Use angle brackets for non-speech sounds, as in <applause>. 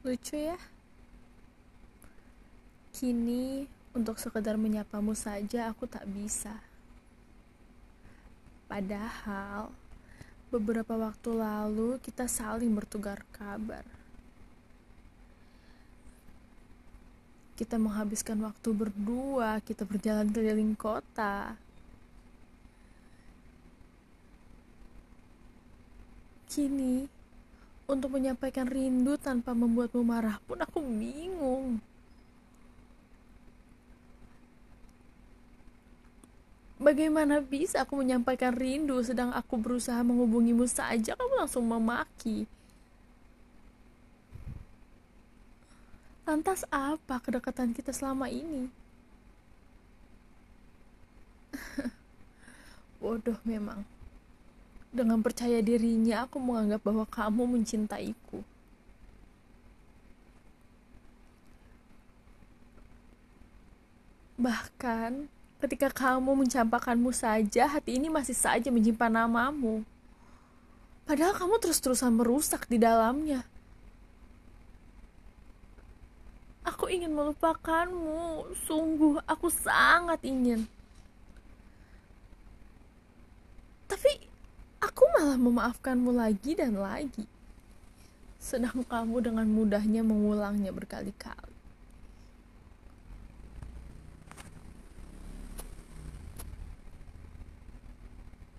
Lucu ya? Kini, untuk sekedar menyapamu saja aku tak bisa. Padahal, beberapa waktu lalu kita saling bertukar kabar. Kita menghabiskan waktu berdua, kita berjalan keliling kota. Kini, untuk menyampaikan rindu tanpa membuatmu marah pun aku bingung. Bagaimana bisa aku menyampaikan rindu sedang aku berusaha menghubungimu saja kamu langsung memaki? Lantas apa kedekatan kita selama ini? <laughs> Bodoh memang. Dengan percaya dirinya, aku menganggap bahwa kamu mencintaiku. Bahkan, ketika kamu mencampakkanmu saja, hati ini masih saja menyimpan namamu. Padahal kamu terus-terusan merusak di dalamnya. Aku ingin melupakanmu, sungguh aku sangat ingin. Tapi Aku malah memaafkanmu lagi dan lagi. Sedang kamu dengan mudahnya mengulangnya berkali-kali.